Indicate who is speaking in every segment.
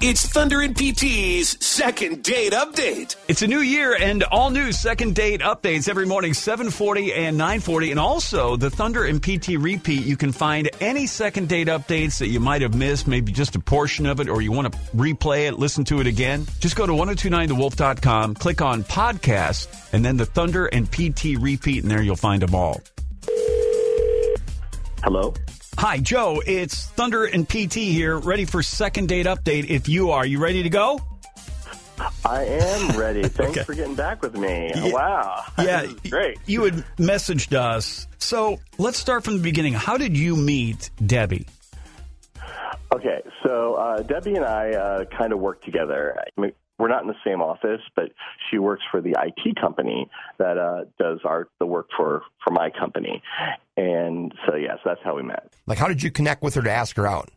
Speaker 1: It's Thunder and PT's second date update.
Speaker 2: It's a new year and all new second date updates every morning, 740 and 940. And also the Thunder and PT repeat. You can find any second date updates that you might have missed, maybe just a portion of it, or you want to replay it, listen to it again. Just go to 1029thewolf.com, click on podcast, and then the Thunder and PT repeat, and there you'll find them all.
Speaker 3: Hello?
Speaker 2: Hi, Joe. It's Thunder and PT here, ready for second date update. If you are, you ready to go?
Speaker 3: I am ready. Thanks
Speaker 2: Okay.
Speaker 3: for getting back with me.
Speaker 2: Yeah.
Speaker 3: Wow.
Speaker 2: Yeah,
Speaker 3: great.
Speaker 2: You had messaged us. So let's start from the beginning. How did you meet Debbie?
Speaker 3: Okay, so uh, Debbie and I uh, kind of work together. We're not in the same office, but she works for the IT company that uh, does our the work for for my company, and so yes, that's how we met.
Speaker 4: Like, how did you connect with her to ask her out?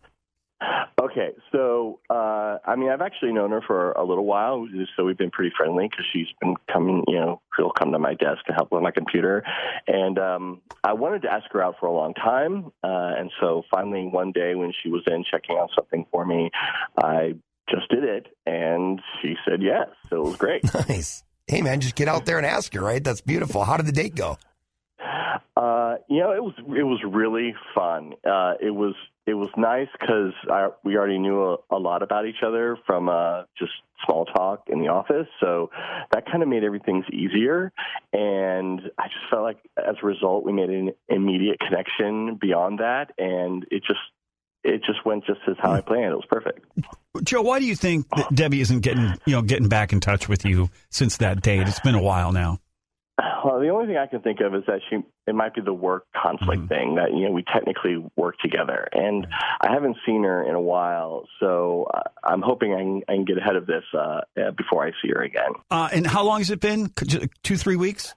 Speaker 3: Okay, so uh, I mean, I've actually known her for a little while, so we've been pretty friendly because she's been coming. You know, she'll come to my desk to help with my computer, and um, I wanted to ask her out for a long time, uh, and so finally one day when she was in checking out something for me, I just did it, and she said yes. So it was great.
Speaker 4: Nice. Hey, man, just get out there and ask her, right? That's beautiful. How did the date go?
Speaker 3: Uh, you know, it was it was really fun. Uh, it was it was nice because we already knew a, a lot about each other from uh, just small talk in the office, so that kind of made everything easier. And I just felt like, as a result, we made an immediate connection beyond that, and it just it just went just as how I planned. It was perfect.
Speaker 2: Joe, why do you think that Debbie isn't getting, you know, getting back in touch with you since that date? It's been a while now.
Speaker 3: Well, the only thing I can think of is that she it might be the work conflict thing that you know we technically work together, and I haven't seen her in a while, so uh, I'm hoping I can, I can get ahead of this uh, uh, before I see her again.
Speaker 2: Uh, and how long has it been? Two, three weeks?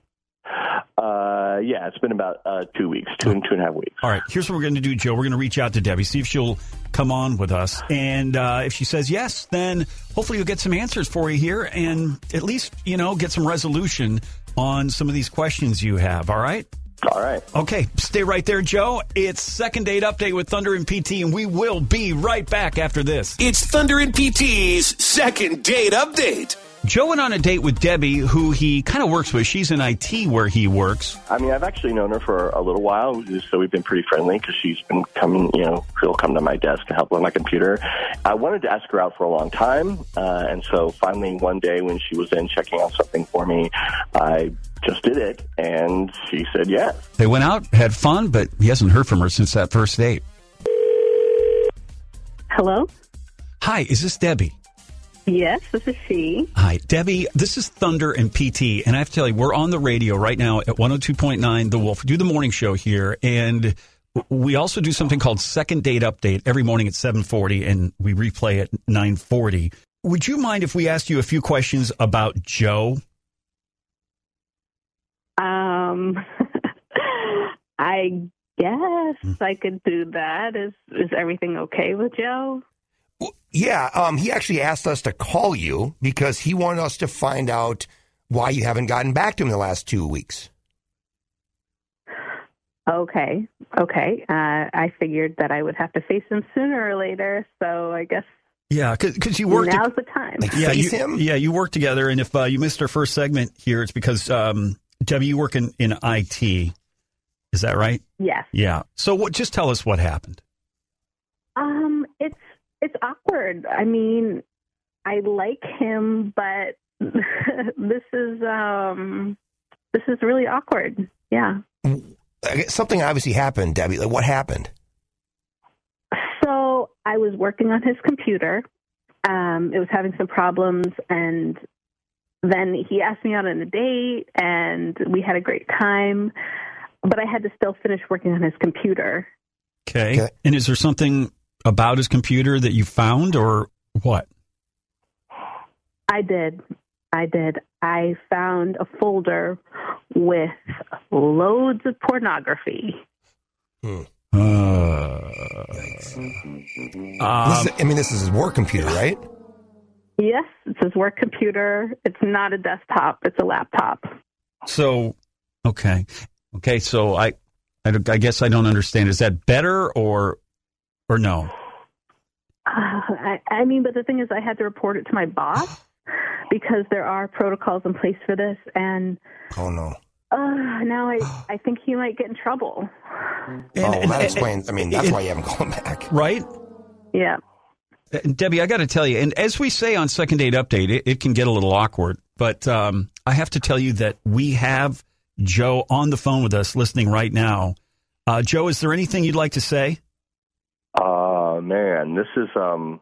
Speaker 3: Uh, yeah, it's been about uh, two weeks, two and two and a half weeks.
Speaker 2: All right, here's what we're going to do, Joe. We're going to reach out to Debbie, see if she'll come on with us. And uh, if she says yes, then hopefully you'll get some answers for you here and at least, you know, get some resolution on some of these questions you have. All right?
Speaker 3: All right.
Speaker 2: Okay, stay right there, Joe. It's second date update with Thunder and PT, and we will be right back after this.
Speaker 1: It's Thunder and PT's second date update.
Speaker 2: Joe went on a date with Debbie, who he kind of works with. She's in IT where he works.
Speaker 3: I mean, I've actually known her for a little while, so we've been pretty friendly because she's been coming, you know, she'll come to my desk to help with my computer. I wanted to ask her out for a long time, uh, and so finally one day when she was in checking out something for me, I just did it, and she said yes.
Speaker 2: They went out, had fun, but he hasn't heard from her since that first date.
Speaker 5: Hello?
Speaker 2: Hi, is this Debbie?
Speaker 5: Yes, this is she.
Speaker 2: Hi, Debbie. This is Thunder and PT, and I have to tell you, we're on the radio right now at 102.9 The Wolf. We do the morning show here, and we also do something called Second Date Update every morning at 7:40, and we replay at 9:40. Would you mind if we asked you a few questions about Joe?
Speaker 5: Um, I guess I could do that. Is is everything okay with Joe?
Speaker 4: Yeah, um, he actually asked us to call you because he wanted us to find out why you haven't gotten back to him the last two weeks.
Speaker 5: Okay, okay. Uh, I figured that I would have to face him sooner or later, so I guess
Speaker 2: Yeah, because you worked.
Speaker 5: now's the time.
Speaker 2: yeah,
Speaker 4: face
Speaker 2: you,
Speaker 4: him?
Speaker 2: Yeah, you work together, and if uh, you missed our first segment here, it's because um, Debbie, you work in, in IT, Is that right?
Speaker 5: Yes.
Speaker 2: Yeah. So what? Just tell us what happened.
Speaker 5: It's it's awkward. I mean, I like him, but this is um this is really awkward. Yeah.
Speaker 4: Something obviously happened, Debbie. Like, what happened?
Speaker 5: So I was working on his computer. Um, it was having some problems, and then he asked me out on a date, and we had a great time. But I had to still finish working on his computer.
Speaker 2: Okay. And is there something about his computer that you found, or what?
Speaker 5: I did. I did. I found a folder with loads of pornography.
Speaker 4: Hmm.
Speaker 2: Uh,
Speaker 4: This
Speaker 2: um,
Speaker 4: is- I mean, this is his work computer, right?
Speaker 5: Yes, it's his work computer. It's not a desktop, it's a laptop.
Speaker 2: so, okay. Okay. So I, I, I guess I don't understand. Is that better or, or no?
Speaker 5: Uh, I, I mean, but the thing is, I had to report it to my boss because there are protocols in place for this, and
Speaker 4: Oh no.
Speaker 5: uh, now I, I think he might get in trouble.
Speaker 4: oh, well, that explains. I mean, that's why you haven't called back.
Speaker 2: Right?
Speaker 5: Yeah.
Speaker 2: And Debbie, I got to tell you, and as we say on Second Date Update, it, it can get a little awkward, but um, I have to tell you that we have Joe on the phone with us listening right now. Uh, Joe, is there anything you'd like to say?
Speaker 3: Uh man, this is um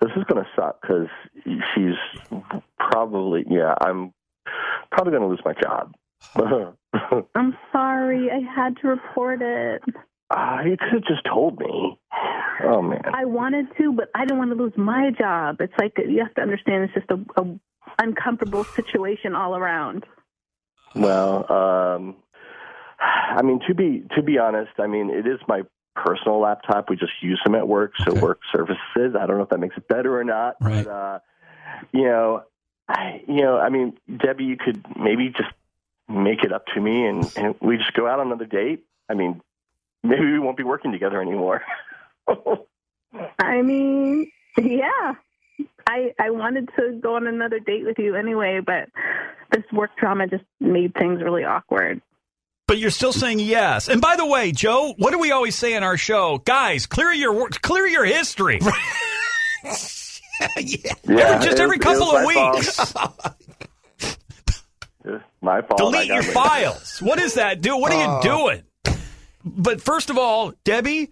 Speaker 3: this is gonna suck because she's probably yeah I'm probably gonna lose my job.
Speaker 5: I'm sorry, I had to report it.
Speaker 3: Ah, you could have just told me. Oh man.
Speaker 5: I wanted to, but I didn't want to lose my job. It's like you have to understand it's just a, a uncomfortable situation all around.
Speaker 3: Well, um, I mean to be to be honest, I mean it is my personal laptop. We just use them at work, so work services. I don't know if that makes it better or not,
Speaker 2: Right.
Speaker 3: but uh, you know, I, you know, I mean, Debbie, you could maybe just make it up to me, and, and we just go out on another date. I mean, maybe we won't be working together anymore.
Speaker 5: I mean, yeah. I I wanted to go on another date with you anyway, but this work drama just made things really awkward.
Speaker 2: But you're still saying yes. And by the way, Joe, what do we always say in our show? Guys, clear your work, clear your history.
Speaker 3: yeah,
Speaker 2: just every
Speaker 3: was- it
Speaker 2: couple
Speaker 3: was
Speaker 2: of weeks.
Speaker 3: my fault.
Speaker 2: Delete your
Speaker 3: lazy.
Speaker 2: files. What is that? Do what are
Speaker 4: Oh.
Speaker 2: you doing? But first of all, Debbie,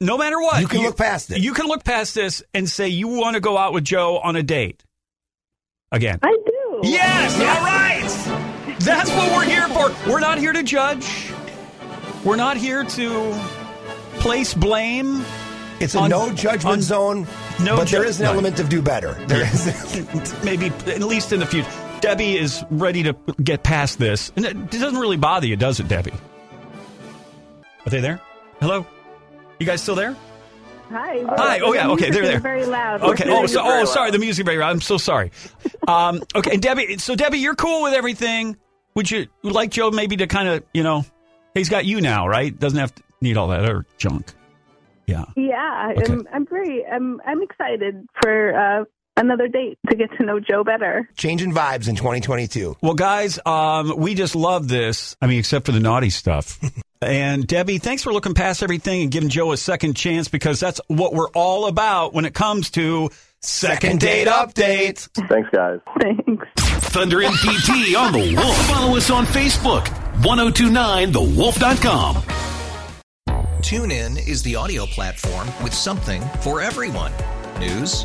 Speaker 2: no matter what,
Speaker 4: You can look past it.
Speaker 2: You can look past this and say you want to go out with Joe on a date. Again.
Speaker 5: I do.
Speaker 2: Yes, all right. That's what we're here for. We're not here to judge. We're not here to place blame.
Speaker 4: It's a
Speaker 2: On-
Speaker 4: no judgment
Speaker 2: on-
Speaker 4: zone,
Speaker 2: No
Speaker 4: but there
Speaker 2: ju-
Speaker 4: is an
Speaker 2: no.
Speaker 4: element of do better. There is.
Speaker 2: Maybe at least in the future. Debbie is ready to get past this. And it doesn't really bother you, does it, Debbie? Are they there? Hello? You guys still there?
Speaker 5: Hi.
Speaker 2: Hi. Oh, yeah.
Speaker 5: The
Speaker 2: Okay,
Speaker 5: music
Speaker 2: they're there.
Speaker 5: Very loud.
Speaker 2: Okay. Oh, so,
Speaker 3: very
Speaker 2: oh, sorry.
Speaker 3: loud.
Speaker 2: The music very loud. I'm so sorry. Um, okay. And Debbie, so Debbie, you're cool with everything. Would you like Joe maybe to kind of, you know, he's got you now, right? Doesn't have to need all that other junk. Yeah.
Speaker 5: Yeah,
Speaker 2: Okay.
Speaker 5: I'm, I'm great. I'm I'm excited for uh, another date to get to know Joe better.
Speaker 4: Changing vibes in 2022.
Speaker 2: Well, guys, um, we just love this. I mean, except for the naughty stuff. and Debbie, thanks for looking past everything and giving Joe a second chance because that's what we're all about when it comes to second date updates.
Speaker 3: Thanks, guys.
Speaker 5: Thanks.
Speaker 1: Thunder and PT on the Wolf. Follow us on Facebook. 1029thewolf.com.
Speaker 6: TuneIn is the audio platform with something for everyone. News,